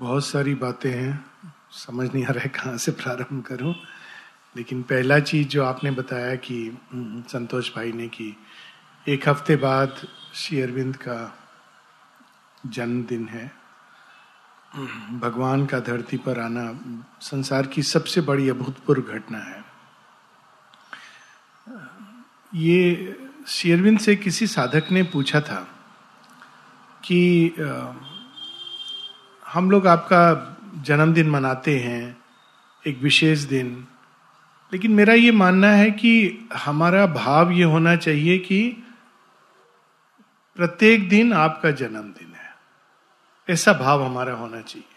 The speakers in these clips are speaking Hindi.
बहुत सारी बातें हैं। समझ नहीं आ रहा है कहाँ से प्रारंभ करूँ। लेकिन पहला चीज़ जो आपने बताया कि संतोष भाई ने कि एक हफ़्ते बाद श्री अरविंद का जन्मदिन है। भगवान का धरती पर आना संसार की सबसे बड़ी अभूतपूर्व घटना है। ये शेरविंद से किसी साधक ने पूछा था कि हम लोग आपका जन्मदिन मनाते हैं, एक विशेष दिन। लेकिन मेरा ये मानना है कि हमारा भाव ये होना चाहिए कि प्रत्येक दिन आपका जन्मदिन है। ऐसा भाव हमारा होना चाहिए।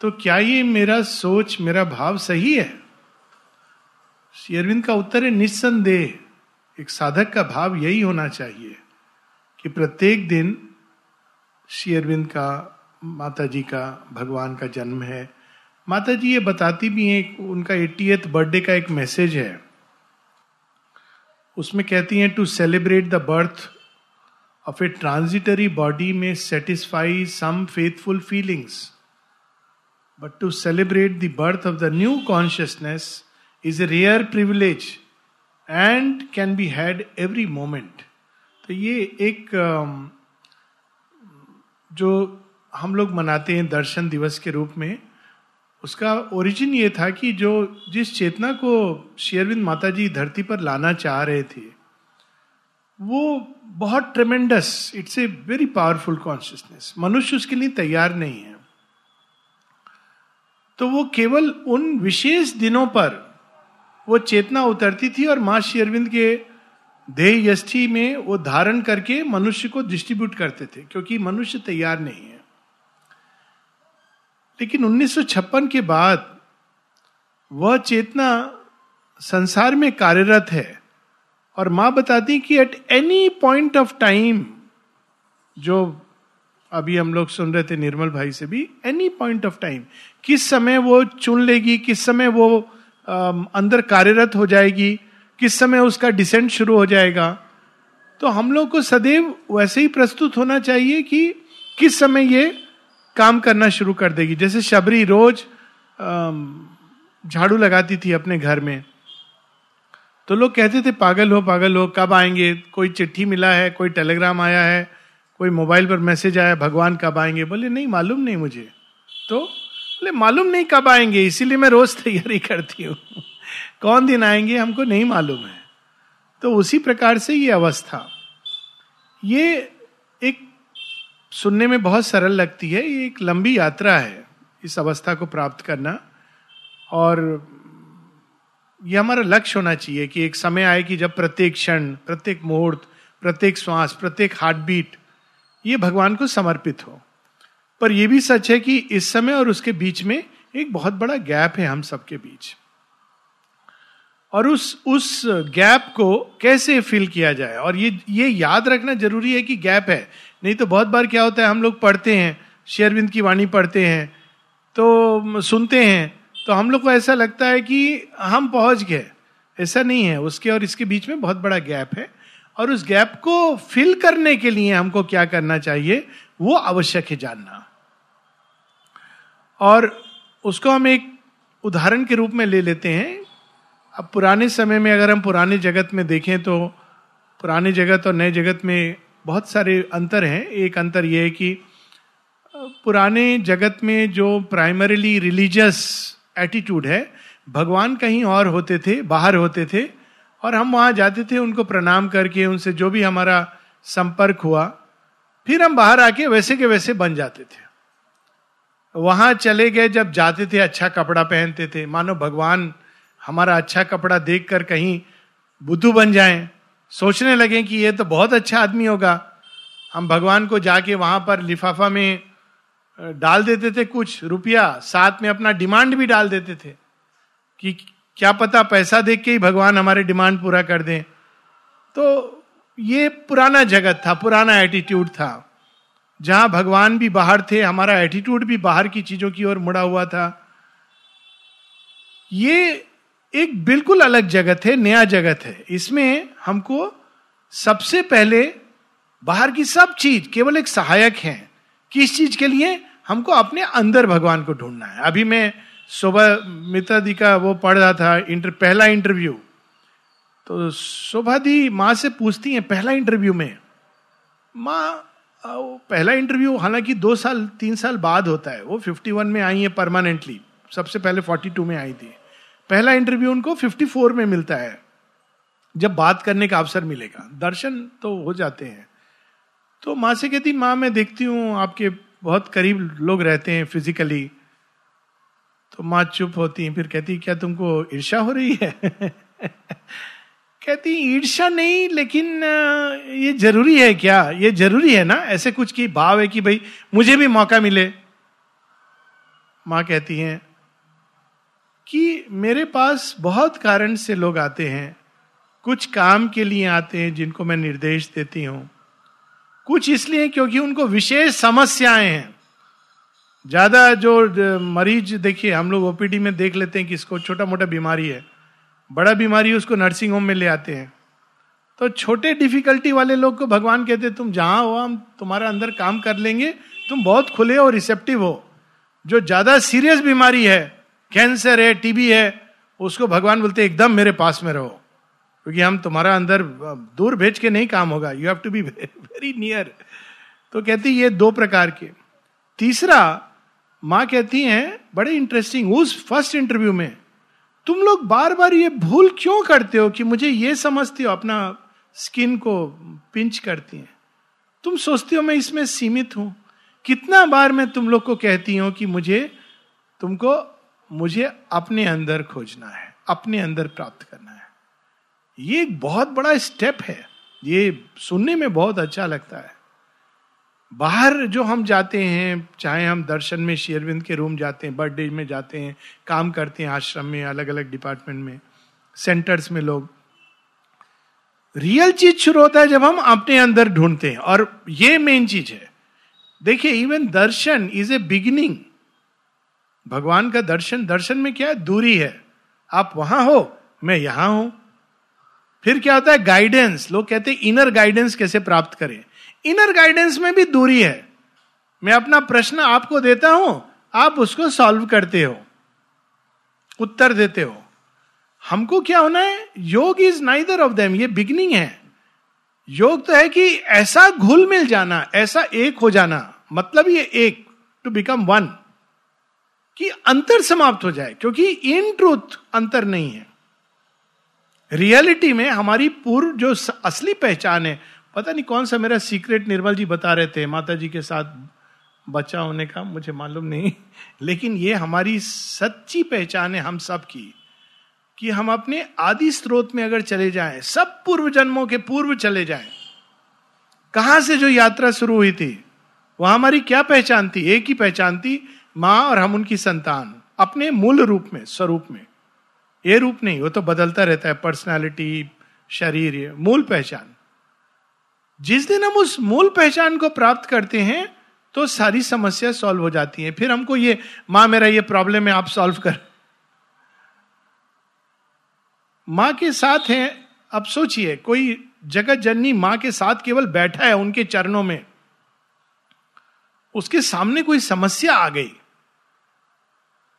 तो क्या ये मेरा सोच, मेरा भाव सही है? अरविंद का उत्तर है, निस्संदेह। एक साधक का भाव यही होना चाहिए कि प्रत्येक दिन श्री अरविंद का माता जी का, भगवान का जन्म है। माता जी ये बताती भी हैं उनका एटीएथ बर्थडे का एक मैसेज है। उसमें कहती हैं to celebrate the birth of a transitory body में satisfy some faithful feelings but to celebrate the birth of the new consciousness is a rare privilege and can be had every moment तो ये एक जो हम लोग मनाते हैं दर्शन दिवस के रूप में, उसका ओरिजिन ये था कि जो जिस चेतना को शेयरविंद माता जी धरती पर लाना चाह रहे थे, वो बहुत tremendous it's a very powerful consciousness मनुष्य उसके लिए तैयार नहीं है। तो वो केवल उन विशेष दिनों पर वो चेतना उतरती थी और माँ शेरविंद के देह यष्टि में वो धारण करके मनुष्य को डिस्ट्रीब्यूट करते थे, क्योंकि मनुष्य तैयार नहीं है। लेकिन 1956 के बाद वह चेतना संसार में कार्यरत है। और माँ बताती कि at any point of time जो अभी हम लोग सुन रहे थे निर्मल भाई से भी एनी पॉइंट ऑफ़ टाइम किस समय वो चुन लेगी किस समय वो आ, अंदर कार्यरत हो जाएगी किस समय उसका डिसेंट शुरू हो जाएगा। तो हम लोग को सदैव वैसे ही प्रस्तुत होना चाहिए कि किस समय ये काम करना शुरू कर देगी। जैसे शबरी रोज झाड़ू लगाती थी अपने घर में तो लोग कहते थे, पागल हो पागल हो, कब आएँगे? कोई चिट्ठी मिला है, कोई टेलीग्राम आया है, कोई मोबाइल पर मैसेज आया, भगवान कब आएँगे? बोले, नहीं, मालूम नहीं मुझे। तो बोले, मालूम नहीं कब आएँगे, इसीलिए मैं रोज तैयारी करती हूँ। कौन दिन आएँगे, हमको नहीं मालूम है। तो उसी प्रकार से ये अवस्था। ये सुनने में बहुत सरल लगती है। ये एक लंबी यात्रा है इस अवस्था को प्राप्त करना। और ये हमारा लक्ष्य होना चाहिए कि एक समय आए कि जब प्रत्येक क्षण, प्रत्येक मुहूर्त, प्रत्येक श्वास, प्रत्येक हार्ट बीट ये भगवान को समर्पित हो। पर यह भी सच है कि इस समय और उसके बीच में एक बहुत बड़ा गैप है हम सबके बीच। और उस उस गैप को कैसे फिल किया जाए? और ये ये याद रखना ज़रूरी है कि गैप है। नहीं तो बहुत बार क्या होता है, हम लोग पढ़ते हैं शेरविंद की वाणी पढ़ते हैं तो सुनते हैं तो हम लोग को ऐसा लगता है कि हम पहुँच गए। ऐसा नहीं है, उसके और इसके बीच में बहुत बड़ा गैप है। और उस गैप को फिल करने के लिए हमको क्या करना चाहिए, वो आवश्यक है जानना। और उसको हम एक उदाहरण के रूप में ले लेते हैं अब पुराने समय में अगर हम पुराने जगत में देखें तो पुराने जगत और नए जगत में बहुत सारे अंतर हैं। एक अंतर यह है कि पुराने जगत में जो प्राइमरीली रिलीजियस एटीट्यूड है, भगवान कहीं और होते थे, बाहर होते थे, और हम वहाँ जाते थे, उनको प्रणाम करके, उनसे जो भी हमारा संपर्क हुआ, फिर हम बाहर आके वैसे के वैसे बन जाते थे। वहाँ चले गए जब जाते थे अच्छा कपड़ा पहनते थे, मानो भगवान हमारा अच्छा कपड़ा देख कर कहीं बुद्धू बन जाएँ। सोचने लगे कि ये तो बहुत अच्छा आदमी होगा। हम भगवान को जाके वहाँ पर लिफाफा में डाल देते थे कुछ रुपया, साथ में अपना डिमांड भी डाल देते थे कि क्या पता पैसा देख के ही भगवान हमारे डिमांड पूरा कर दें। तो ये पुराना जगत था, पुराना एटीट्यूड था। जहाँ भगवान भी बाहर थे, हमारा एटीट्यूड भी बाहर की चीज़ों की ओर मुड़ा हुआ था। ये एक बिल्कुल अलग जगत है नया जगत है। इसमें हमको सबसे पहले बाहर की सब चीज़ केवल एक सहायक है किस चीज़ के लिए? हमको अपने अंदर भगवान को ढूंढना है। अभी मैं सुबह मित्रा दी का वो पढ़ रहा था इंटर, पहला इंटरव्यू। तो शोभा दी माँ से पूछती हैं पहला इंटरव्यू में। माँ पहला इंटरव्यू हालाँकि दो साल तीन साल बाद होता है। वो फिफ्टी वन में आई है परमानेंटली। सबसे पहले फोर्टी टू में आई थी। पहला इंटरव्यू उनको फिफ्टी फोर में मिलता है। जब बात करने का अवसर मिलेगा। दर्शन तो हो जाते हैं। तो माँ से कहती, माँ, मैं देखती हूँ, आपके बहुत करीब लोग रहते हैं फिजिकली तो माँ चुप होती है, फिर कहती, क्या तुमको ईर्षा हो रही है? कहती ईर्षा नहीं, लेकिन ये ज़रूरी है क्या? ये ज़रूरी है ना? ऐसे कुछ की भाव है कि भाई, मुझे भी मौका मिले? माँ कहती हैं कि मेरे पास बहुत कारण से लोग आते हैं। कुछ काम के लिए आते हैं जिनको मैं निर्देश देती हूँ। कुछ इसलिए क्योंकि उनको विशेष समस्याएँ हैं। ज़्यादा जो मरीज़ देखिए, हम लोग ओपीडी में देख लेते हैं कि इसको छोटा मोटा बीमारी है। बड़ा बीमारी उसको नर्सिंग होम में ले आते हैं। तो छोटे डिफिकल्टी वाले लोग को भगवान कहते तुम जहाँ हो, हम तुम्हारा अंदर काम कर लेंगे। तुम बहुत खुले हो रिसेप्टिव हो। जो ज़्यादा सीरियस बीमारी है कैंसर है, टीबी है, उसको भगवान बोलते एकदम मेरे पास में रहो। क्योंकि हम तुम्हारा अंदर दूर भेज के नहीं काम होगा। You have to be very near तो कहती ये दो प्रकार के। तीसरा, माँ कहती हैं, बड़े इंटरेस्टिंग उस फ़र्स्ट इंटरव्यू में, तुम लोग बार बार ये भूल क्यों करते हो कि मुझे ये समझते हो, अपना स्किन को पिंच करती हैं? तुम सोचते हो, मैं इसमें सीमित हूँ। कितना बार मैं तुम लोग को कहती हूँ कि मुझे, तुमको मुझे अपने अंदर खोजना है, अपने अंदर प्राप्त करना है। ये एक बहुत बड़ा स्टेप है। ये सुनने में बहुत अच्छा लगता है। बाहर जो हम जाते हैं, चाहे हम दर्शन में शेरविंद के रूम जाते हैं बर्थडे में जाते हैं, काम करते हैं, आश्रम में अलग अलग डिपार्टमेंट में सेंटर्स में लोग रियल चीज़ शुरू होता है जब हम अपने अंदर ढूंढते हैं। और ये मेन चीज़ है। देखिए even darshan is a beginning भगवान का दर्शन दर्शन में क्या है? दूरी है। आप वहाँ हो, मैं यहाँ हूँ। फिर क्या होता है? गाइडेंस लोग कहते हैं इनर गाइडेंस कैसे प्राप्त करें? इनर गाइडेंस में भी दूरी है। मैं अपना प्रश्न आपको देता हूँ, आप उसको सॉल्व करते हो। उत्तर देते हो। हमको क्या होना है? Yoga is neither of them ये बिगनिंग है। योग तो है कि ऐसा घुल मिल जाना, ऐसा एक हो जाना। मतलब ये एक टू बिकम वन कि अंतर समाप्त हो जाए, क्योंकि इन ट्रूथ अंतर नहीं है। रियलिटी में हमारी पूर्व जो असली पहचान है, पता नहीं कौन सा मेरा सीक्रेट निर्मल जी बता रहे थे, माता जी के साथ बच्चा होने का, मुझे मालूम नहीं। लेकिन ये हमारी सच्ची पहचान है हम सब की, कि हम अपने आदि स्रोत में अगर चले जाएँ, सब पूर्व जन्मों के पूर्व चले जाएँ, कहाँ से जो यात्रा शुरू हुई थी, वह हमारी क्या पहचान थी? एक ही पहचान थी माँ और हम उनकी संतान, अपने मूल रूप में, स्वरूप में। ये रूप नहीं, वो तो बदलता रहता है पर्सनालिटी शरीर मूल पहचान। जिस दिन हम उस मूल पहचान को प्राप्त करते हैं तो सारी समस्या सॉल्व हो जाती है। फिर हमको ये, माँ, मेरा ये प्रॉब्लम है, आप सॉल्व कर। माँ के साथ है अब सोचिए, कोई जगत जननी माँ के साथ केवल बैठा है, उनके चरणों में। उसके सामने कोई समस्या आ गई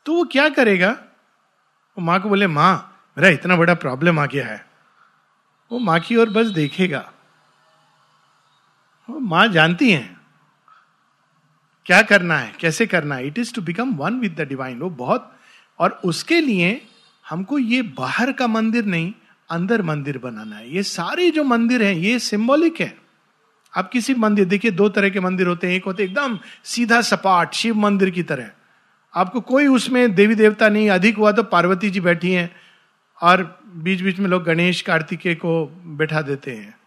तो वो क्या करेगा? वो माँ को बोले, माँ, मेरा इतना बड़ा प्रॉब्लम आ गया है। वो माँ की ओर बस देखेगा। वो माँ जानती हैं क्या करना है, कैसे करना है। It is to become one with the divine वो बहुत, और उसके लिए हमको ये बाहर का मंदिर नहीं, अंदर मंदिर बनाना है। ये सारे जो मंदिर हैं, ये सिंबॉलिक है। आप किसी मंदिर, देखिए दो तरह के मंदिर होते हैं। एक होते एकदम सीधा सपाट, शिव मंदिर की तरह। आपको कोई उसमें देवी देवता नहीं, अधिक हुआ तो पार्वती जी बैठी हैं और बीच बीच में लोग गणेश, कार्तिकेय को बैठा देते हैं।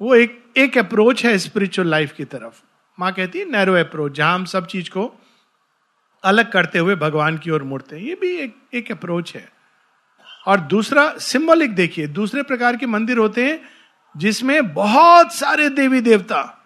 वो एक एक अप्रोच है स्पिरिचुअल लाइफ की तरफ़। माँ कहती है नैरो अप्रोच जहाँ हम सब चीज़ को अलग करते हुए भगवान की ओर मुड़ते हैं। ये भी एक एक अप्रोच है। और दूसरा सिंबलिक देखिए, दूसरे प्रकार के मंदिर होते हैं जिसमें बहुत सारे देवी देवता।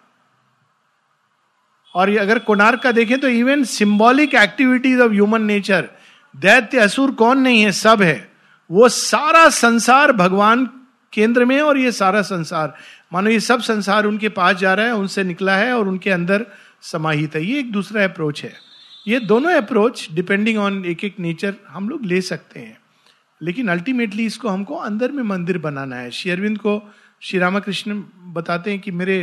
और ये अगर कोणार्क का देखें तो even symbolic activities of human nature दैत्य असुर कौन नहीं है? सब है। वो सारा संसार भगवान केंद्र में और ये सारा संसार। मानो ये सब संसार उनके पास जा रहा है, उनसे निकला है और उनके अंदर समाहित है। ये एक दूसरा अप्रोच है। ये दोनों अप्रोच डिपेंडिंग ऑन एक एक नेचर हम लोग ले सकते हैं। लेकिन अल्टीमेटली इसको हमको अंदर में मंदिर बनाना है। शेयरविंद को श्री रामाकृष्ण बताते हैं कि मेरे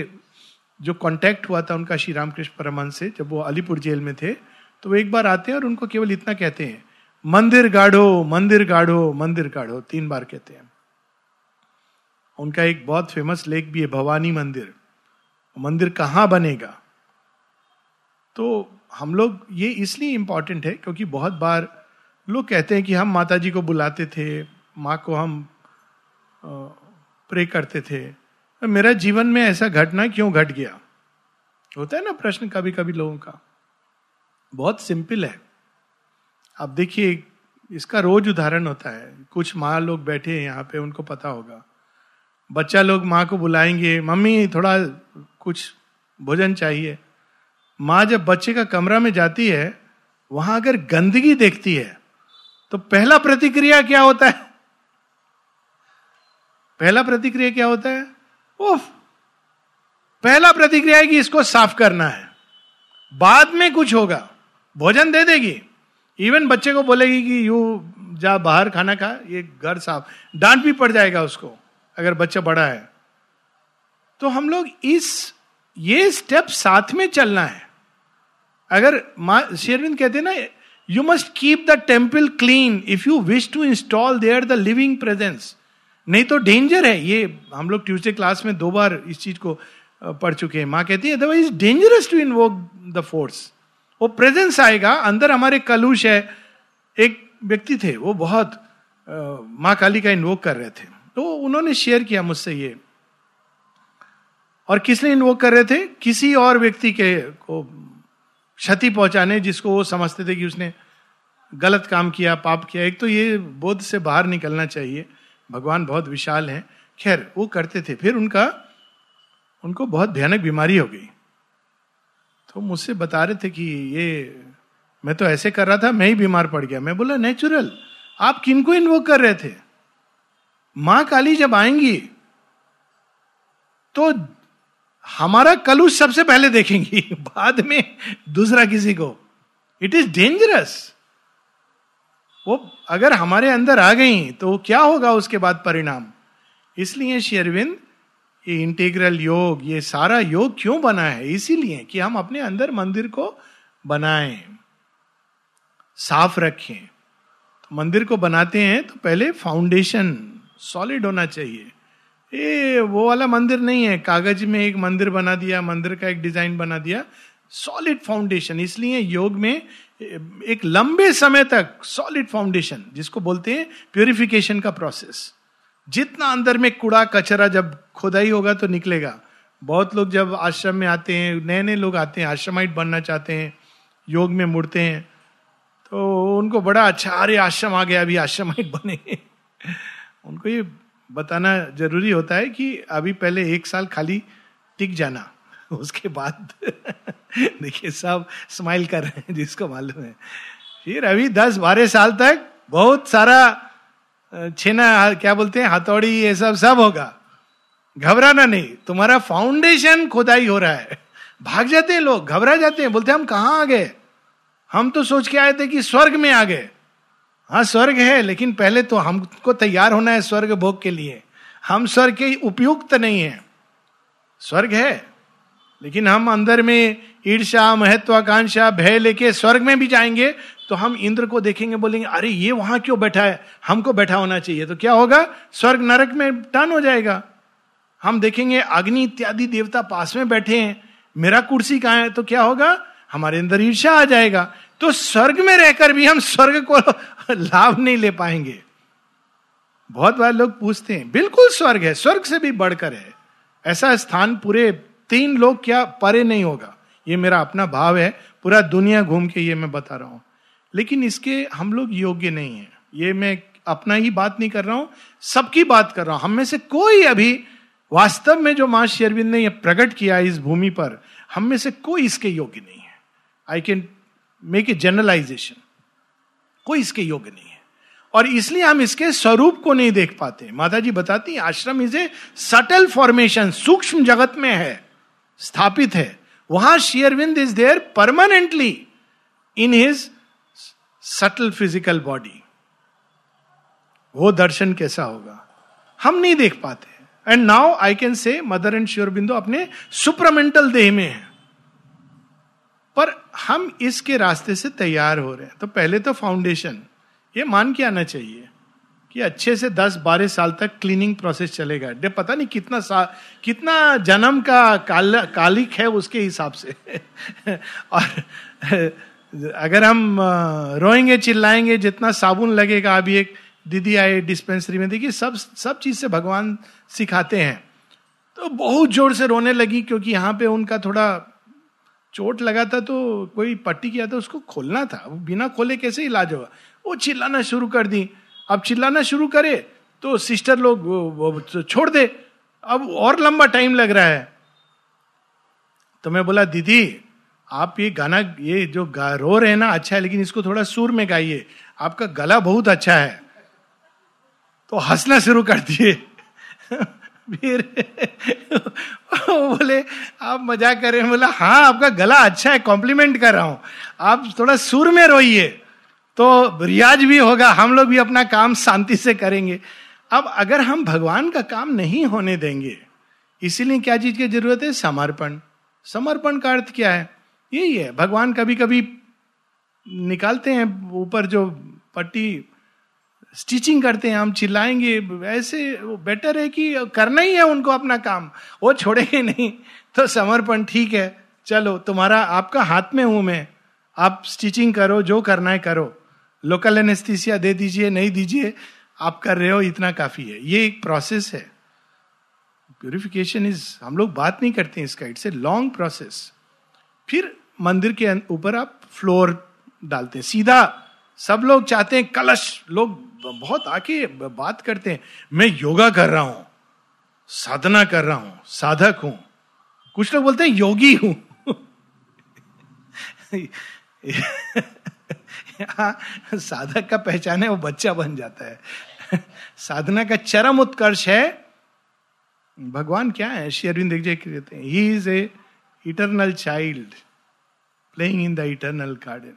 जो कांटेक्ट हुआ था उनका श्री रामकृष्ण परमहंस से, जब वो अलीपुर जेल में थे तो वो एक बार आते हैं और उनको केवल इतना कहते हैं, मंदिर गाढ़ो मंदिर गाढ़ो मंदिर गाढ़ो, तीन बार कहते हैं। उनका एक बहुत फ़ेमस लेख भी है, भवानी मंदिर मंदिर कहाँ बनेगा? तो हम लोग, ये इसलिए इंपॉर्टेंट है क्योंकि बहुत बार लोग कहते हैं कि हम माता जी को बुलाते थे, माँ को हम प्रे करते थे। मेरा जीवन में ऐसा घटना क्यों घट गया? होता है ना प्रश्न कभी कभी लोगों का। बहुत सिंपल है। अब देखिए, इसका रोज उदाहरण होता है। कुछ माँ लोग बैठे हैं यहाँ पे, उनको पता होगा। बच्चा लोग माँ को बुलाएँगे, मम्मी, थोड़ा कुछ भोजन चाहिए। माँ जब बच्चे का कमरा में जाती है, वहाँ अगर गंदगी देखती है तो पहला प्रतिक्रिया क्या होता है? पहला प्रतिक्रिया क्या होता है? उफ! पहला प्रतिक्रिया है कि इसको साफ़ करना है। बाद में कुछ होगा। भोजन दे देगी। इवन बच्चे को बोलेगी कि, यू जा बाहर खाना खा, ये घर साफ़। डांट भी पड़ जाएगा उसको, अगर बच्चा बड़ा है। तो हम लोग इस, ये स्टेप साथ में चलना है। अगर शेरविंद कहते हैं ना you must keep the temple clean if you wish to install there the living presence नहीं तो डेंजर है। ये हम लोग ट्यूसडे क्लास में दो बार इस चीज़ को पढ़ चुके हैं। माँ कहती है otherwise dangerous to invoke the force वो प्रेजेंस आएगा, अंदर हमारे कलुष है। एक व्यक्ति थे, वो बहुत माँ काली का इन्वोक कर रहे थे। तो उन्होंने शेयर किया मुझसे ये। और किसने इन्वोक कर रहे थे? किसी और व्यक्ति के को क्षति पहुँचाने जिसको वो समझते थे कि उसने गलत काम किया, पाप किया। एक तो ये बोध से बाहर निकलना चाहिए। भगवान बहुत विशाल हैं। खैर, वो करते थे। फिर उनका, उनको बहुत भयानक बीमारी हो गई। तो मुझसे बता रहे थे कि ये, मैं तो ऐसे कर रहा था, मैं ही बीमार पड़ गया। मैं बोला, नेचुरल, आप किनको इन्वोक कर रहे थे? माँ काली जब आएँगी तो हमारा कलुष सबसे पहले देखेंगी। बाद में दूसरा किसी को। इट इज़ डेंजरस वो अगर हमारे अंदर आ गई तो क्या होगा उसके बाद परिणाम? इसलिए शेरविंद ये इंटीग्रल योग, ये सारा योग क्यों बना है? इसीलिए कि हम अपने अंदर मंदिर को बनाएँ, साफ़ रखें। तो मंदिर को बनाते हैं तो पहले फाउंडेशन सॉलिड होना चाहिए। ये वो वाला मंदिर नहीं है। कागज़ में एक मंदिर बना दिया, मंदिर का एक डिज़ाइन बना दिया। सॉलिड फाउंडेशन इसलिए योग में एक लंबे समय तक सॉलिड फाउंडेशन जिसको बोलते हैं प्योरिफिकेशन का प्रोसेस जितना अंदर में कूड़ा कचरा जब खुदाई होगा तो निकलेगा। बहुत लोग जब आश्रम में आते हैं नए नए लोग आते हैं, आश्रमाइट बनना चाहते हैं, योग में मुड़ते हैं तो उनको बड़ा अच्छा अरे आश्रम आ गया, अभी आश्रमाइट बने। उनको ये बताना ज़रूरी होता है कि अभी पहले एक साल खाली टिक जाना। उसके बाद देखिए, सब स्माइल कर रहे हैं जिसको मालूम है। फिर अभी दस बारह साल तक बहुत सारा छेना, क्या बोलते हैं, हथौड़ी, ये सब सब होगा। घबराना नहीं, तुम्हारा फाउंडेशन खुदाई हो रहा है। भाग जाते हैं लोग, घबरा जाते हैं, बोलते हैं, हम कहा आ गए हम तो सोच के आए थे कि स्वर्ग में आ गए हाँ स्वर्ग है, लेकिन पहले तो हमको तैयार होना है स्वर्ग भोग के लिए। हम स्वर्ग के उपयुक्त नहीं है। स्वर्ग है। लेकिन हम अंदर में ईर्षा महत्वाकांक्षा, भय लेके स्वर्ग में भी जाएँगे तो हम इंद्र को देखेंगे, बोलेंगे, अरे, ये वहाँ क्यों बैठा है? हमको बैठा होना चाहिए। तो क्या होगा? स्वर्ग नरक में टन हो जाएगा। हम देखेंगे, अग्नि इत्यादि देवता पास में बैठे हैं। मेरा कुर्सी कहाँ है? तो क्या होगा? हमारे अंदर ईर्षा आ जाएगा। तो स्वर्ग में रहकर भी हम स्वर्ग को लाभ नहीं ले पाएँगे। बहुत बार लोग पूछते हैं, बिल्कुल स्वर्ग है, स्वर्ग से भी बढ़कर है। ऐसा स्थान पूरे तीन लोग क्या परे नहीं होगा? ये मेरा अपना भाव है। पूरा दुनिया घूम के ये मैं बता रहा हूँ। लेकिन इसके हम लोग योग्य नहीं है। ये मैं अपना ही बात नहीं कर रहा हूँ, सबकी बात कर रहा हूँ। हम में से कोई अभी वास्तव में जो माँ शेरविंद ने यह प्रकट किया इस भूमि पर, हम में से कोई इसके योग्य नहीं है। I can make a generalization कोई इसके योग्य नहीं है। और इसलिए हम इसके स्वरूप को नहीं देख पाते। माता जी बताती आश्रम इज़ ए सटल फॉर्मेशन सूक्ष्म जगत में है। स्थापित है। वहाँ Shri Arvind is there permanently in his subtle physical body वो दर्शन कैसा होगा? हम नहीं देख पाते। And now I can say mother and Sri Aurobindo अपने सुप्रमेंटल देह में है। पर हम इसके रास्ते से तैयार हो रहे हैं। तो पहले तो फाउंडेशन ये मान के आना चाहिए। कि अच्छे से 10-12 साल तक क्लीनिंग प्रोसेस चलेगा। डे पता नहीं कितना सा, कितना जन्म का काल, कालिक है उसके हिसाब से। और अगर हम रोएँगे, चिल्लाएँगे, जितना साबुन लगेगा, अभी एक दीदी आए डिस्पेंसरी में, देखिए सब सब चीज़ से भगवान सिखाते हैं। तो बहुत ज़ोर से रोने लगी क्योंकि यहाँ पे उनका थोड़ा चोट लगा था तो कोई पट्टी किया था, उसको खोलना था। बिना खोले कैसे इलाज होगा? वो चिल्लाना शुरू कर दी। अब चिल्लाना शुरू करे तो सिस्टर लोग छोड़ दे। अब और लंबा टाइम लग रहा है। तो मैं बोला, दीदी, आप ये गाना, ये जो गा, रो रहे हैं ना अच्छा है, लेकिन इसको थोड़ा सुर में गाइए। आपका गला बहुत अच्छा है। तो हंसना शुरू कर दिए। फिर बोले, आप मज़ाक कर रहे हैं। बोला हाँ आपका गला अच्छा है कॉम्प्लीमेंट कर रहा हूँ। आप थोड़ा सुर में रोइए। तो रियाज भी होगा, हम लोग भी अपना काम शांति से करेंगे। अब अगर हम भगवान का काम नहीं होने देंगे, इसीलिए क्या चीज़ की ज़रूरत है? समर्पण। समर्पण का अर्थ क्या है? यही है, भगवान कभी कभी निकालते हैं, ऊपर जो पट्टी स्टिचिंग करते हैं, हम चिल्लाएँगे, ऐसे बेटर है कि करना ही है उनको अपना काम, वो छोड़ेंगे नहीं। तो समर्पण ठीक है, चलो, तुम्हारा आपका हाथ में हूँ मैं, आप स्टिचिंग करो, जो करना है करो। लोकल एनेस्थीसिया दे दीजिए, नहीं दीजिए, आप कर रहे हो, इतना काफ़ी है। ये एक प्रोसेस है। प्योरिफिकेशन इज़ हम लोग बात नहीं करते इसका इट्स ए लॉन्ग प्रोसेस फिर मंदिर के ऊपर आप फ्लोर डालते हैं। सीधा सब लोग चाहते हैं, कलश, लोग बहुत आके बात करते हैं, मैं योगा कर रहा हूँ, साधना कर रहा हूँ, साधक हूँ। कुछ लोग बोलते हैं, योगी हूँ। साधक का पहचान है, वो बच्चा बन जाता है। साधना का चरम उत्कर्ष है। भगवान क्या है? श्री अरविंद कहते हैं he is a eternal child playing in the eternal garden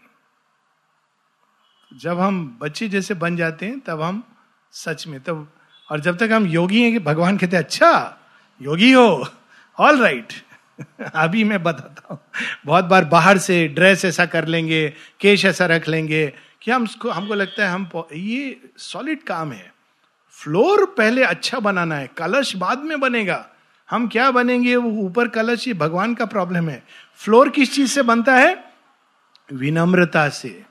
जब हम बच्चे जैसे बन जाते हैं, तब हम सच में, तब और जब तक हम योगी हैं कि भगवान कहते अच्छा योगी हो ऑल राइट अभी मैं बताता हूँ। बहुत बार बाहर से ड्रेस ऐसा कर लेंगे, केश ऐसा रख लेंगे कि हम हमको लगता है हम ये सॉलिड काम है। फ्लोर पहले अच्छा बनाना है, कलश बाद में बनेगा। हम क्या बनेंगे, वो ऊपर कलश ये भगवान का प्रॉब्लम है। फ्लोर किस चीज़ से बनता है? विनम्रता से।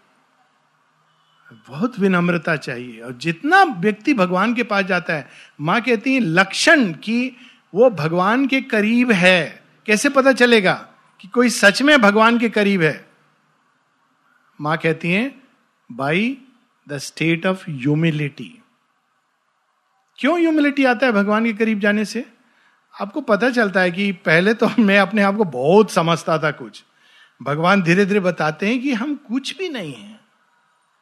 बहुत विनम्रता चाहिए। और जितना व्यक्ति भगवान के पास जाता है, माँ कहती है, लक्षण कि वो भगवान के करीब है। कैसे पता चलेगा कि कोई सच में भगवान के करीब है? माँ कहती है, by the state of humility. क्यों ह्यूमिलिटी आता है भगवान के करीब जाने से? आपको पता चलता है कि पहले तो मैं अपने आप को बहुत समझता था कुछ। भगवान धीरे धीरे बताते हैं कि हम कुछ भी नहीं है।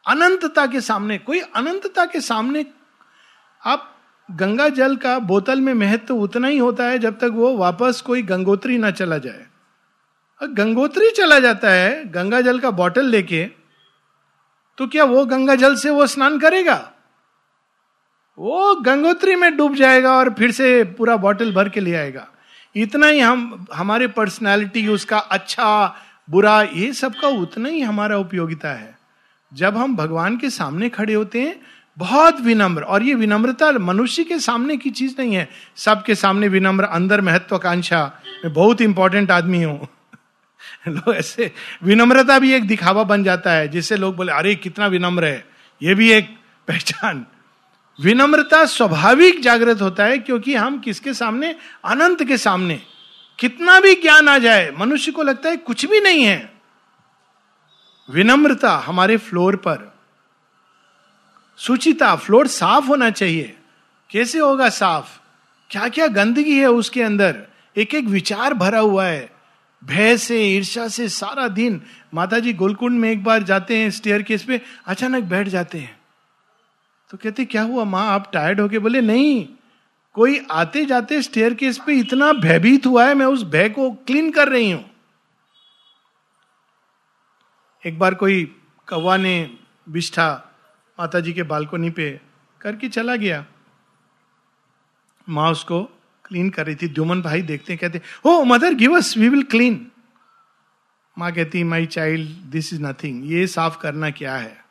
अनंतता के सामने, कोई अनंतता के सामने आप गंगा जल का बोतल में महत्व तो उतना ही होता है जब तक वो वापस कोई गंगोत्री ना चला जाए। गंगोत्री चला जाता है, गंगा जल का बॉटल लेके तो क्या वो गंगा जल से वो स्नान करेगा? वो गंगोत्री में डूब जाएगा और फिर से पूरा बॉटल भर के ले आएगा। इतना ही हम, हमारे पर्सनैलिटी उसका अच्छा बुरा, ये सब का उतना ही हमारा उपयोगिता है। जब हम भगवान के सामने खड़े होते हैं बहुत विनम्र, और ये विनम्रता मनुष्य के सामने की चीज़ नहीं है। सबके सामने विनम्र, अंदर महत्वाकांक्षा। मैं बहुत इंपॉर्टेंट आदमी हूँ। लोग ऐसे, विनम्रता भी एक दिखावा बन जाता है, जिससे लोग बोले, अरे, कितना विनम्र है। ये भी एक पहचान। विनम्रता स्वाभाविक जागृत होता है, क्योंकि हम किसके सामने? अनंत के सामने। कितना भी ज्ञान आ जाए, मनुष्य को लगता है कुछ भी नहीं है। विनम्रता हमारे फ्लोर पर सुचिता फ्लोर साफ़ होना चाहिए। कैसे होगा साफ़? क्या क्या गंदगी है उसके अंदर? एक एक विचार भरा हुआ है। भय से ईर्षा से सारा दिन माता जी गोलकुंड में एक बार जाते हैं स्टेयर केस पे, अचानक बैठ जाते हैं। तो कहते, क्या हुआ माँ? आप टायर्ड होके बोले, नहीं, कोई आते जाते स्टेयर केस पे इतना भयभीत हुआ है, मैं उस भय को क्लीन कर रही हूँ। एक बार कोई कौवा ने बिष्ठा माता जी के बालकोनी पे करके चला गया। माँ उसको क्लीन कर रही थी। द्युमन भाई देखते कहते O mother give us we will clean माँ कहती my child this is nothing ये साफ़ करना क्या है?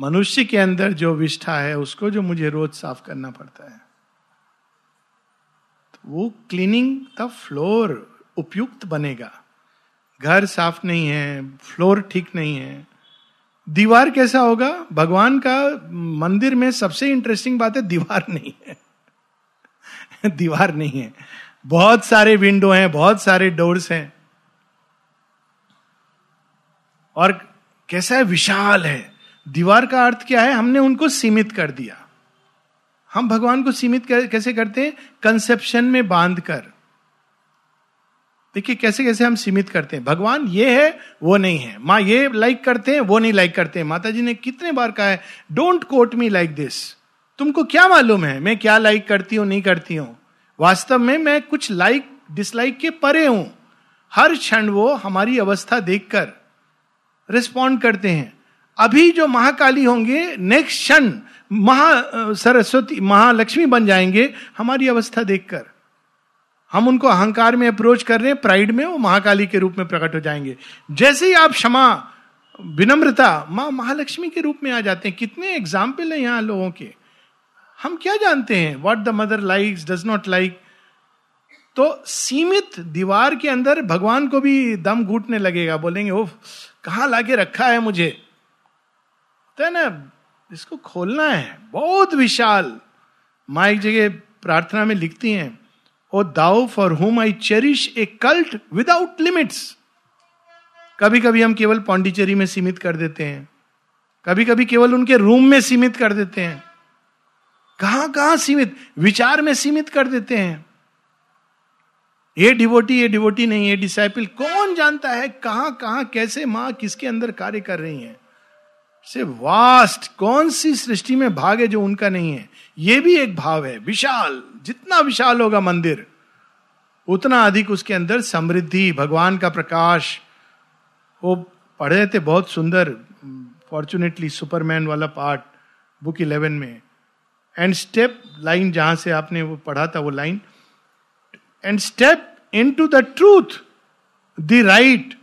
मनुष्य के अंदर जो विष्ठा है, उसको जो मुझे रोज साफ़ करना पड़ता है। तो वो क्लीनिंग द फ्लोर उपयुक्त बनेगा। घर साफ़ नहीं है फ्लोर ठीक नहीं है दीवार कैसा होगा? भगवान का मंदिर में सबसे इंटरेस्टिंग बात है, दीवार नहीं है। दीवार नहीं है। बहुत सारे विंडो हैं, बहुत सारे डोर्स हैं। और कैसा है? विशाल है। दीवार का अर्थ क्या है? हमने उनको सीमित कर दिया। हम भगवान को सीमित कैसे करते हैं? कंसेप्शन में बाँध कर देखिए, कैसे कैसे हम सीमित करते हैं? भगवान ये है, वो नहीं है। माँ ये लाइक करते हैं, वो नहीं लाइक करते हैं। माता जी ने कितने बार कहा है don't quote me like this तुमको क्या मालूम है, मैं क्या लाइक करती हूँ, नहीं करती हूँ? वास्तव में मैं कुछ लाइक डिसलाइक के परे हूँ। हर क्षण वो हमारी अवस्था देखकर रिस्पॉन्ड करते हैं। अभी जो महाकाली होंगे नेक्स्ट क्षण महा सरस्वती, महालक्ष्मी बन जाएँगे, हमारी अवस्था देखकर। हम उनको अहंकार में अप्रोच कर रहे हैं प्राइड में, वो महाकाली के रूप में प्रकट हो जाएँगे। जैसे ही आप क्षमा, विनम्रता, माँ महालक्ष्मी के रूप में आ जाते हैं, कितने एग्ज़ाम्पल हैं यहाँ लोगों के। हम क्या जानते हैं? What the mother like does not like तो सीमित दीवार के अंदर भगवान को भी दम घूटने लगेगा, बोलेंगे ओ कहा लाके रखा है मुझे? तो ना, इसको खोलना है। बहुत विशाल। माँ एक जगह प्रार्थना में लिखती हैं O thou for whom I cherish a cult without limits कभी कभी हम केवल पौंडीचेरी में सीमित कर देते हैं। कभी कभी केवल उनके रूम में सीमित कर देते हैं। कहाँ कहाँ सीमित? विचार में सीमित कर देते हैं। ये डिवोटी ये डिवोटी नहीं है डिसाइपल कौन जानता है कहाँ कहाँ कैसे माँ किसके अंदर कार्य कर रही है? से वास्ट कौन सी सृष्टि में भाग है जो उनका नहीं है? ये भी एक भाव है, विशाल, जितना विशाल होगा मंदिर, उतना अधिक उसके अंदर समृद्धि, भगवान का प्रकाश। वो पढ़े थे बहुत सुंदर फॉर्चुनेटली सुपरमैन वाला पार्ट बुक इलेवन में। एंड स्टेप लाइन जहाँ से आपने वो पढ़ा था वो line and step into the truth the right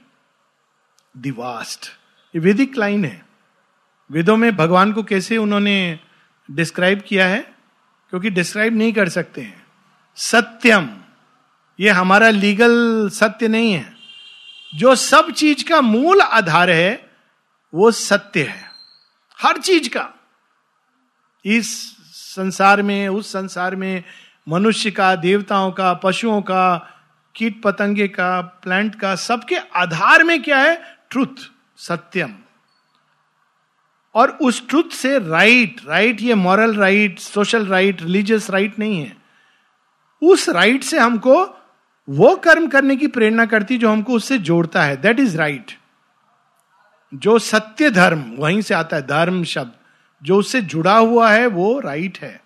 the vast ये वेदिक लाइन है। वेदों में भगवान को कैसे उन्होंने डिस्क्राइब किया है, क्योंकि डिस्क्राइब नहीं कर सकते हैं। सत्यम, ये हमारा लीगल सत्य नहीं है। जो सब चीज़ का मूल आधार है, वो सत्य है। हर चीज़ का। इस संसार में, उस संसार में मनुष्य का, देवताओं का, पशुओं का, कीट पतंगे का प्लांट का, सबके आधार में क्या है? ट्रुथ सत्यम। और उस ट्रुथ से राइट राइट ये moral right social right religious right नहीं है। उस राइट से हमको वो कर्म करने की प्रेरणा करती जो हमको उससे जोड़ता है। दैट इज़ राइट जो सत्य धर्म, वहीं से आता है, धर्म शब्द। जो उससे जुड़ा हुआ है, वो राइट है।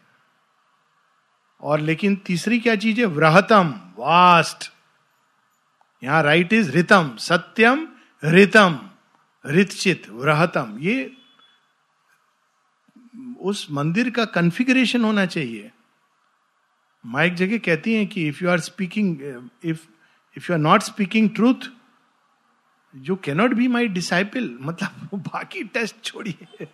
और लेकिन तीसरी क्या चीज़ है? व्रहतम वास्ट यहाँ राइट इज़ रितम सत्यम रितम रितचित, व्रहतम। ये उस मंदिर का कन्फिग्रेशन होना चाहिए। माइक जगह कहती हैं कि if you are speaking if if you are not speaking truth you cannot be my disciple मतलब बाकी टेस्ट छोड़िए।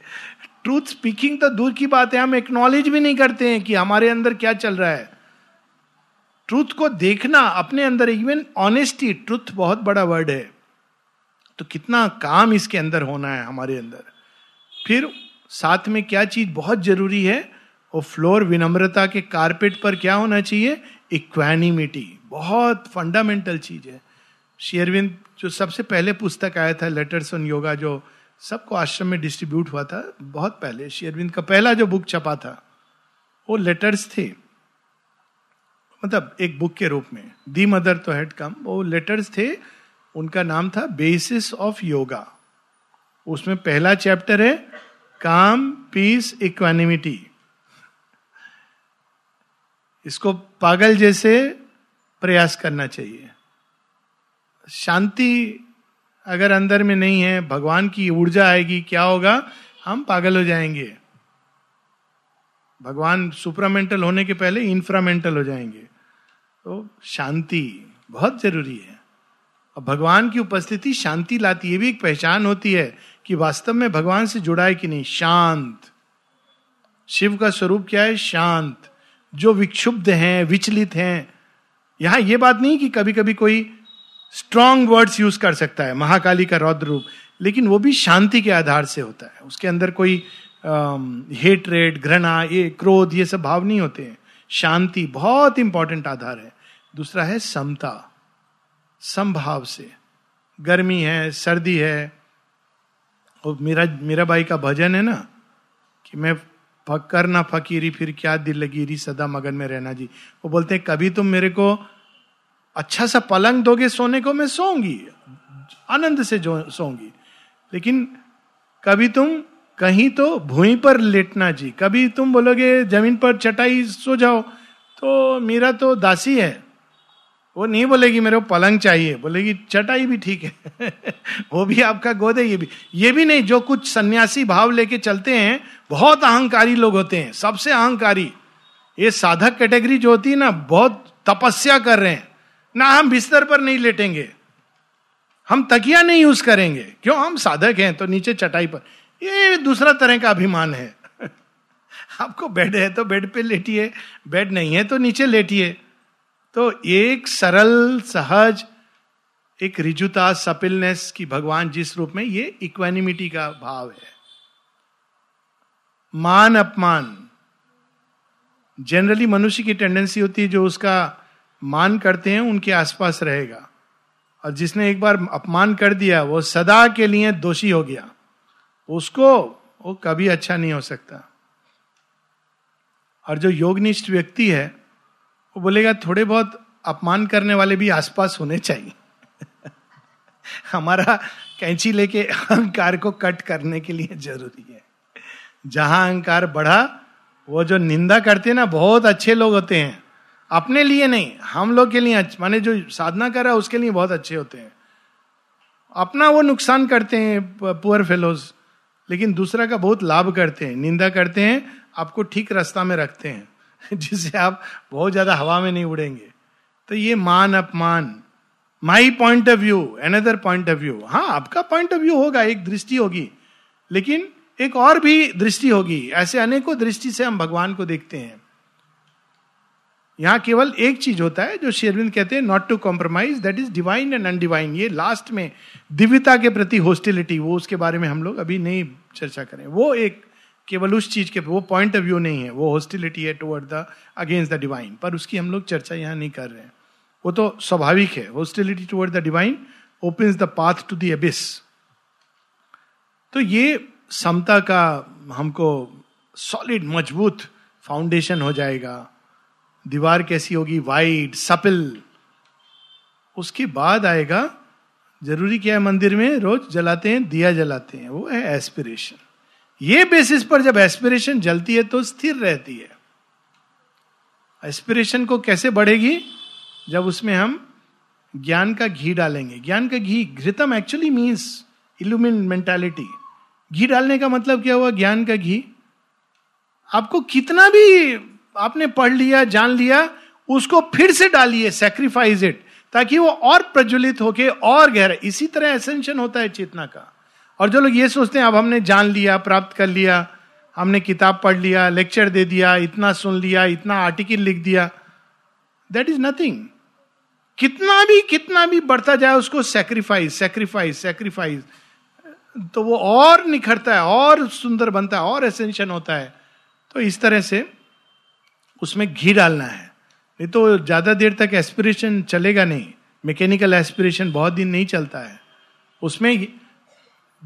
ट्रूथ स्पीकिंग तो दूर की बात है। हम एक्नॉलेज भी नहीं करते हैं कि हमारे अंदर क्या चल रहा है। ट्रूथ को देखना अपने अंदर इवन ऑनेस्टी ट्रूथ बहुत बड़ा वर्ड है। तो कितना काम इसके अंदर होना है हमारे अंदर। फिर साथ में क्या चीज़ बहुत ज़रूरी है? वो फ्लोर विनम्रता के कारपेट पर क्या होना चाहिए? इक्वानिमिटी। बहुत फंडामेंटल चीज़ है। शेयरविंद जो सबसे पहले पुस्तक आया था, लेटर्स ऑन योगा, जो सबको आश्रम में डिस्ट्रीब्यूट हुआ था, बहुत पहले शेयरविंद का पहला जो बुक छपा था, वो लेटर्स थे। मतलब एक बुक के रूप में। दी मदर तो हेड कम। वो लेटर्स थे। उनका नाम था बेसिस ऑफ़ योगा। उसमें पहला चैप्टर है काम पीस इक्वानिमिटी इसको पागल जैसे प्रयास करना चाहिए। शांति अगर अंदर में नहीं है, भगवान की ऊर्जा आएगी, क्या होगा? हम पागल हो जाएँगे। भगवान सुप्रामेंटल होने के पहले इंफ्रामेंटल हो जाएँगे। तो शांति बहुत ज़रूरी है। और भगवान की उपस्थिति शांति लाती है भी एक पहचान होती है। कि वास्तव में भगवान से जुड़ा है कि नहीं? शांत। शिव का स्वरूप क्या है? शांत। जो विक्षुब्ध हैं, विचलित हैं, यहाँ यह बात नहीं कि कभी कभी कोई स्ट्रॉन्ग वर्ड्स यूज़ कर सकता है, महाकाली का रौद्र रूप, लेकिन वो भी शांति के आधार से होता है। उसके अंदर कोई हेट रेट घृणा, ये क्रोध, ये सब भाव नहीं होते हैं। शांति बहुत इंपॉर्टेंट आधार है। दूसरा है समता। संभाव से। गर्मी है, सर्दी है और मेरा मेरा भाई का भजन है ना, कि मैं फकर ना फकीरी, फिर क्या दिल लगीरी सदा मगन में रहना जी। वो बोलते हैं, कभी तुम मेरे को अच्छा सा पलंग दोगे सोने को, मैं सोऊँगी। आनंद से जो, सोऊँगी। लेकिन कभी तुम कहीं तो भूमि पर लेटना जी। कभी तुम बोलोगे, ज़मीन पर चटाई सो जाओ तो मेरा तो दासी है। वो नहीं बोलेगी मेरे को पलंग चाहिए, बोलेगी, चटाई भी ठीक है। वो भी आपका गोद है, ये भी। ये भी नहीं, जो कुछ सन्यासी भाव लेके चलते हैं, बहुत अहंकारी लोग होते हैं, सबसे अहंकारी। ये साधक कैटेगरी जो होती है ना, बहुत तपस्या कर रहे हैं। ना हम बिस्तर पर नहीं लेटेंगे। हम तकिया नहीं यूज़ करेंगे। क्यों? हम साधक हैं तो नीचे चटाई पर। ये दूसरा तरह का अभिमान है। आपको बेड है तो बेड पे लेटिए, बेड नहीं है तो नीचे लेटिए। तो एक सरल, सहज, एक रिजुता, सपिलनेस की भगवान जिस रूप में, ये इक्वेनिमिटी का भाव है। मान, अपमान। जनरली मनुष्य की टेंडेंसी होती है जो उसका मान करते हैं, उनके आसपास रहेगा। और जिसने एक बार अपमान कर दिया, वो सदा के लिए दोषी हो गया। उसको वो कभी अच्छा नहीं हो सकता। और जो योगनिष्ठ व्यक्ति है बोलेगा, थोड़े बहुत अपमान करने वाले भी आसपास होने चाहिए। हमारा कैंची लेके अहंकार को कट करने के लिए ज़रूरी है। जहाँ अहंकार बढ़ा, वो जो निंदा करते हैं ना, बहुत अच्छे लोग होते हैं। अपने लिए नहीं, हम लोग के लिए माने जो साधना कर रहा है, उसके लिए बहुत अच्छे होते हैं। अपना वो नुकसान करते हैं पुअर फेलोज लेकिन दूसरा का बहुत लाभ करते हैं, निंदा करते हैं, आपको ठीक रास्ता में रखते हैं। जिससे आप बहुत ज़्यादा हवा में नहीं उड़ेंगे। तो ये मान अपमान my point of view another point of view हाँ आपका पॉइंट ऑफ़ व्यू होगा, एक दृष्टि होगी, लेकिन एक और भी दृष्टि होगी। ऐसे अनेकों दृष्टि से हम भगवान को देखते हैं। यहाँ केवल एक चीज़ होता है, जो शेरविंद कहते हैं not to compromise that is divine and undivine ये लास्ट में दिव्यता के प्रति होस्टिलिटी वो उसके बारे में हम लोग अभी नहीं चर्चा करें। वो एक केवल उस चीज़ के वो पॉइंट ऑफ़ व्यू नहीं है, वो हॉस्टिलिटी है toward the against the divine पर उसकी हम लोग चर्चा यहाँ नहीं कर रहे हैं। वो तो स्वाभाविक है। Hostility toward the divine opens the path to the abyss तो ये समता का हमको सॉलिड मज़बूत फाउंडेशन हो जाएगा। दीवार कैसी होगी? वाइड सपिल उसके बाद आएगा, ज़रूरी क्या है मंदिर में? रोज जलाते हैं, दिया जलाते हैं। वो है एस्पिरेशन ये बेसिस पर जब एस्पिरेशन जलती है तो स्थिर रहती है। एस्पिरेशन को कैसे बढ़ेगी? जब उसमें हम ज्ञान का घी डालेंगे। ज्ञान का घी, घृतम एक्चुअली मीन्स इल्यूमिन मेंटालिटी घी डालने का मतलब क्या हुआ? ज्ञान का घी। आपको कितना भी आपने पढ़ लिया, जान लिया, उसको फिर से डालिए सेक्रीफाइस इट ताकि वो और प्रज्वलित होके और गहरा। इसी तरह एसेंशन होता है चेतना का। और जो लोग ये सोचते हैं, अब हमने जान लिया, प्राप्त कर लिया, हमने किताब पढ़ लिया, लेक्चर दे दिया, इतना सुन लिया, इतना आर्टिकल लिख दिया। दैट इज़ नथिंग कितना भी कितना भी बढ़ता जाए, उसको सेक्रीफाइस सेक्रीफाइस सेक्रीफाइस तो वो और निखरता है, और सुंदर बनता है, और एसेंशन होता है। तो इस तरह से उसमें घी डालना है। नहीं तो ज़्यादा देर तक एस्पिरेशन चलेगा नहीं। मैकेनिकल एस्पिरेशन बहुत दिन नहीं चलता है। उसमें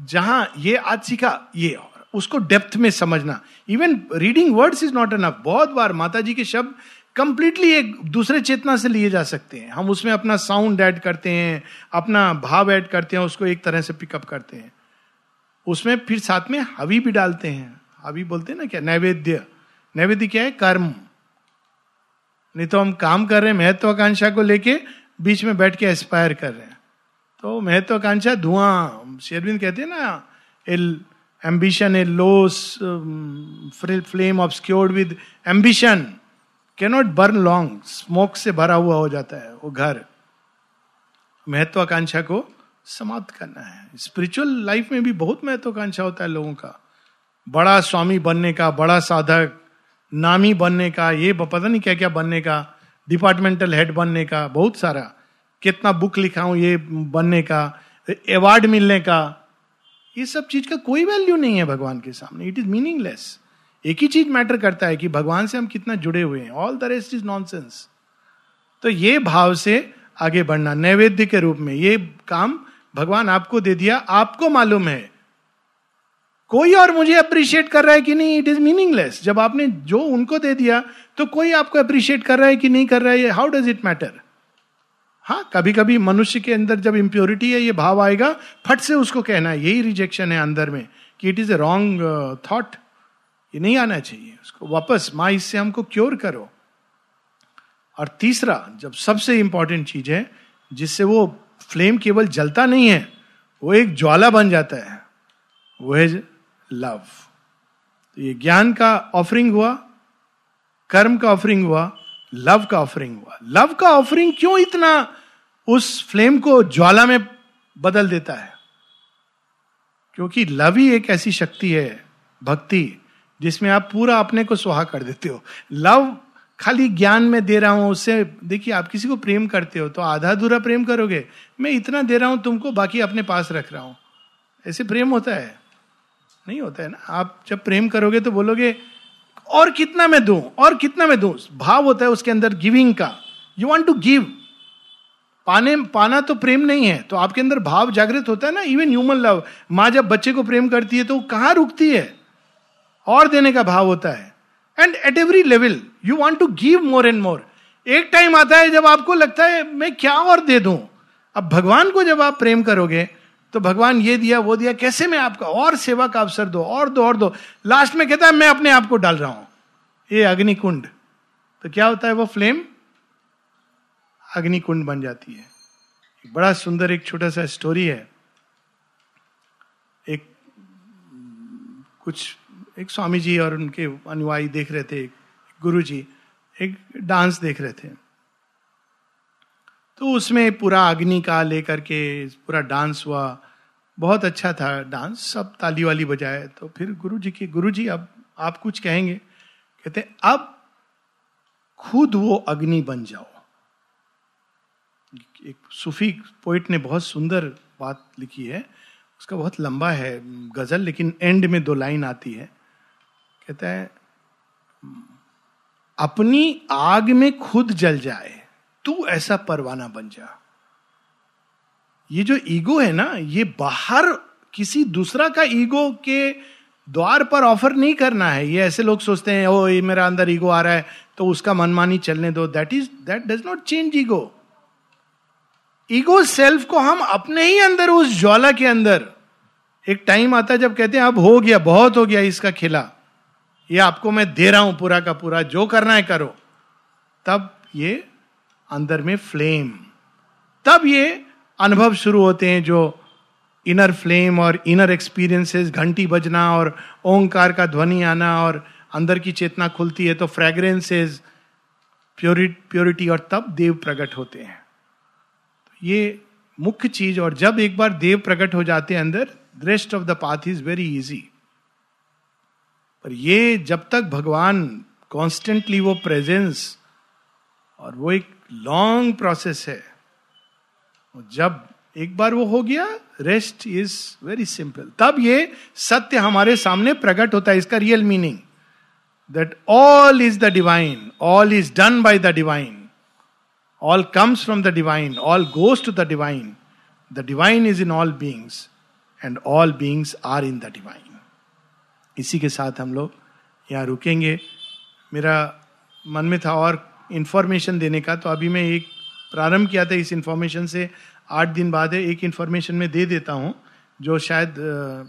जहाँ ये आज सीखा, ये, उसको डेप्थ में समझना। Even reading words is not enough बहुत बार माता जी के शब्द कंप्लीटली एक दूसरे चेतना से लिए जा सकते हैं। हम उसमें अपना साउंड ऐड करते हैं, अपना भाव ऐड करते हैं, उसको एक तरह से पिकअप करते हैं। उसमें फिर साथ में हवी भी डालते हैं। हवी बोलते हैं ना क्या? नैवेद्य। नैवेद्य क्या है? कर्म। नहीं तो हम काम कर रहे हैं, महत्वाकांक्षा को लेके बीच में बैठ के एस्पायर कर रहे हैं। तो महत्वाकांक्षा धुआँ शेरविंद कहते हैं ना ambition a loss flame of obscured with ambition cannot burn long smoke से भरा हुआ हो जाता है वो घर। महत्वाकांक्षा को समाप्त करना है। स्पिरिचुअल लाइफ में भी बहुत महत्वाकांक्षा होता है लोगों का। बड़ा स्वामी बनने का, बड़ा साधक, नामी बनने का, ये पता नहीं क्या क्या बनने का डिपार्टमेंटल हेड बनने का, बहुत सारा। कितना बुक लिखा हूँ ये बनने का अवार्ड मिलने का, ये सब चीज़ का कोई वैल्यू नहीं है भगवान के सामने. इट इज़ मीनिंगलेस एक ही चीज़ मैटर करता है कि भगवान से हम कितना जुड़े हुए हैं. All the rest is nonsense तो ये भाव से आगे बढ़ना, नैवेद्य के रूप में ये काम भगवान आपको दे दिया, आपको मालूम है। कोई और मुझे अप्रिशिएट कर रहा है कि नहीं इट इज़ मीनिंगलेस जब आपने जो उनको दे दिया तो कोई आपको अप्रिशिएट कर रहा है कि नहीं कर रहा है हाउ डज इट मैटर हाँ कभी कभी मनुष्य के अंदर जब इम्प्योरिटी है, ये भाव आएगा, फट से उसको कहना है, यही रिजेक्शन है अंदर में कि it is a wrong thought ये नहीं आना चाहिए, उसको वापस, माँ, इससे हमको क्योर करो। और तीसरा, जब सबसे इंपॉर्टेंट चीज़ है, जिससे वो फ्लेम केवल जलता नहीं है, वो एक ज्वाला बन जाता है, वो है लव तो ये ज्ञान का ऑफरिंग हुआ, कर्म का ऑफरिंग हुआ लव का ऑफरिंग हुआ। लव का ऑफरिंग क्यों इतना उस फ्लेम को ज्वाला में बदल देता है? क्योंकि लव ही एक ऐसी शक्ति है, भक्ति, जिसमें आप पूरा अपने को सुहा कर देते हो। लव खाली ज्ञान में दे रहा हूँ, उससे देखिए, आप किसी को प्रेम करते हो तो आधा अधूरा प्रेम करोगे। मैं इतना दे रहा हूँ, तुमको बाकी अपने पास रख रहा हूँ। ऐसे प्रेम होता है? नहीं होता है ना? आप जब प्रेम करोगे तो बोलोगे और कितना मैं दू, और कितना मैं दू? भाव होता है उसके अंदर गिविंग का। यू वॉन्ट टू गिव पाने, पाना तो प्रेम नहीं है तो आपके अंदर भाव जागृत होता है ना इवन ह्यूमन लव माँ जब बच्चे को प्रेम करती है तो कहाँ रुकती है? और देने का भाव होता है। And at every level you want to give more and more एक टाइम आता है जब आपको लगता है, मैं क्या और दे दूँ? अब भगवान को जब आप प्रेम करोगे तो भगवान ये दिया, वो दिया, कैसे मैं आपका और सेवा का अवसर दो, और दो और दो। लास्ट में कहता है, मैं अपने आप को डाल रहा हूँ। ये अग्निकुंड। तो क्या होता है, वो फ्लेम अग्निकुंड बन जाती है। बड़ा सुंदर, एक छोटा सा स्टोरी है। एक, कुछ, एक स्वामी जी और उनके अनुयायी देख रहे थे गुरु जी एक डांस देख रहे थे। तो उसमें पूरा अग्नि का लेकर के, पूरा डांस हुआ। बहुत अच्छा था डांस, सब ताली वाली बजाए तो फिर गुरु जी की गुरु जी अब, आप कुछ कहेंगे? कहते अब खुद वो अग्नि बन जाओ। एक सूफी पोइट ने बहुत सुंदर बात लिखी है। उसका बहुत लंबा है गज़ल, लेकिन एंड में दो लाइन आती है। कहता है, अपनी आग में खुद जल जाए, तू ऐसा परवाना बन जा। ये जो ईगो है ना, ये बाहर किसी दूसरा का ईगो के द्वार पर ऑफ़र नहीं करना है। ये ऐसे लोग सोचते हैं ओ ये मेरा अंदर ईगो आ रहा है तो उसका मनमानी चलने दो। That is that does not change ego. Ego self को हम अपने ही अंदर, उस ज्वाला के अंदर। एक टाइम आता है जब कहते हैं, अब हो गया, बहुत हो गया इसका खिला। ये आपको मैं दे रहा हूँ पूरा का पूरा, जो करना है करो। तब ये अंदर में फ्लेम। तब ये अनुभव शुरू होते हैं जो इनर फ्लेम और इनर एक्सपीरियंसेस घंटी बजना और ओंकार का ध्वनि आना और अंदर की चेतना खुलती है तो फ्रेग्रेंसेस प्योरिटी प्योरिटी और तब देव प्रकट होते हैं। तो ये मुख्य चीज़, और जब एक बार देव प्रकट हो जाते हैं अंदर rest of the path is very easy पर ये जब तक भगवान कॉन्स्टेंटली वो प्रेजेंस और वो एक लॉन्ग प्रोसेस है जब एक बार वो हो गया रेस्ट इज़ वेरी सिंपल तब ये सत्य हमारे सामने प्रकट होता है, इसका real meaning that all is the divine all is done by the divine all comes from the divine all goes to the divine the divine is in all beings and all beings are in the divine इसी के साथ हम लोग यहाँ रुकेंगे। मेरा मन में था और इंफॉर्मेशन देने का तो अभी मैं एक प्रारंभ किया था इस इंफॉर्मेशन से। आठ दिन बाद है, एक इंफॉर्मेशन में दे देता हूँ, जो शायद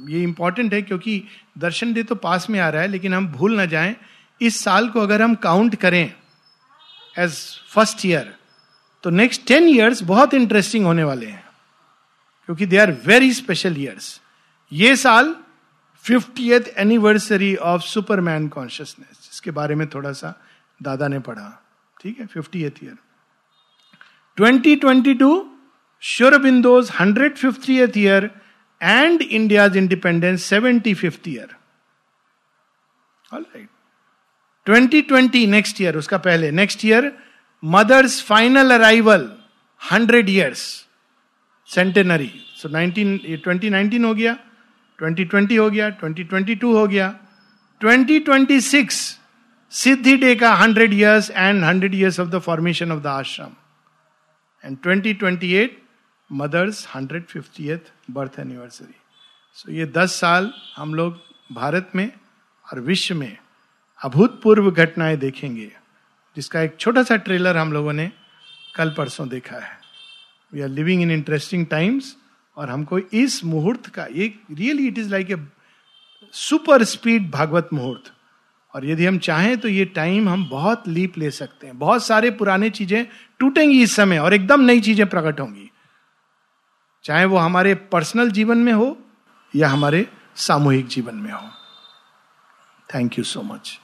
ये इंपॉर्टेंट है क्योंकि दर्शन डे तो पास में आ रहा है, लेकिन हम भूल ना जाएँ, इस साल को अगर हम काउंट करें एज फ़र्स्ट ईयर तो नेक्स्ट टेन ईयर्स बहुत इंटरेस्टिंग होने वाले हैं, क्योंकि they are very special years ये साल fifty anniversary of superman consciousness जिसके बारे में थोड़ा सा दादा ने पढ़ा, ठीक है? Fifty year twenty twenty two Sri Aurobindo's hundred fifty year and India's independence seventy fifth year right twenty twenty next year उसका पहले next year mother's final arrival hundred years centenary so nineteen twenty nineteen हो गया ट्वेंटी ट्वेंटी हो गया ट्वेंटी ट्वेंटी टू हो गया twenty twenty six Siddhi Day का hundred years and hundred years of the formation of the ashram and twenty twenty eight mother's hundred fifty birth anniversary so ये दस साल हम लोग भारत में और विश्व में अभूतपूर्व घटनाएँ देखेंगे, जिसका एक छोटा सा ट्रेलर हम लोगों ने कल परसों देखा है। We are living in interesting times और हमको इस मुहूर्त का ये really it is like a super speed Bhagavat मुहूर्त। और यदि हम चाहें तो ये टाइम हम बहुत लीप ले सकते हैं। बहुत सारे पुराने चीज़ें टूटेंगी इस समय और एकदम नई चीज़ें प्रकट होंगी। चाहे वो हमारे पर्सनल जीवन में हो या हमारे सामूहिक जीवन में हो। Thank you so much.